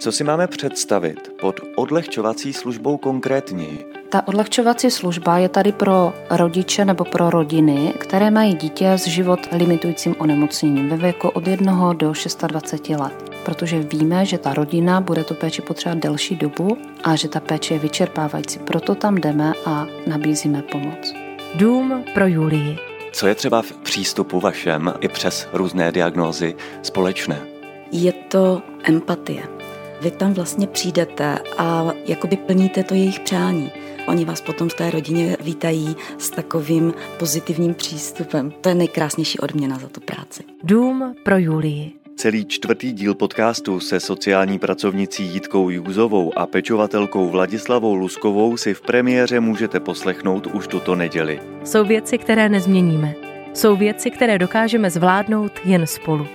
Co si máme představit pod odlehčovací službou konkrétněji? Ta odlehčovací služba je tady pro rodiče nebo pro rodiny, které mají dítě s život limitujícím onemocněním ve věku od 1 do 26 let. Protože víme, že ta rodina bude tu péči potřebovat delší dobu a že ta péče je vyčerpávající. Proto tam jdeme a nabízíme pomoc. Dům pro Julii. Co je třeba v přístupu vašem i přes různé diagnózy společné? Je to empatie. Vy tam vlastně přijdete a jakoby plníte to jejich přání. Oni vás potom v té rodině vítají s takovým pozitivním přístupem. To je nejkrásnější odměna za tu práci. Dům pro Julii. Celý čtvrtý díl podcastu se sociální pracovnicí Jitkou Júzovou a pečovatelkou Vladislavou Luskovou si v premiéře můžete poslechnout už tuto neděli. Jsou věci, které nezměníme. Jsou věci, které dokážeme zvládnout jen spolu.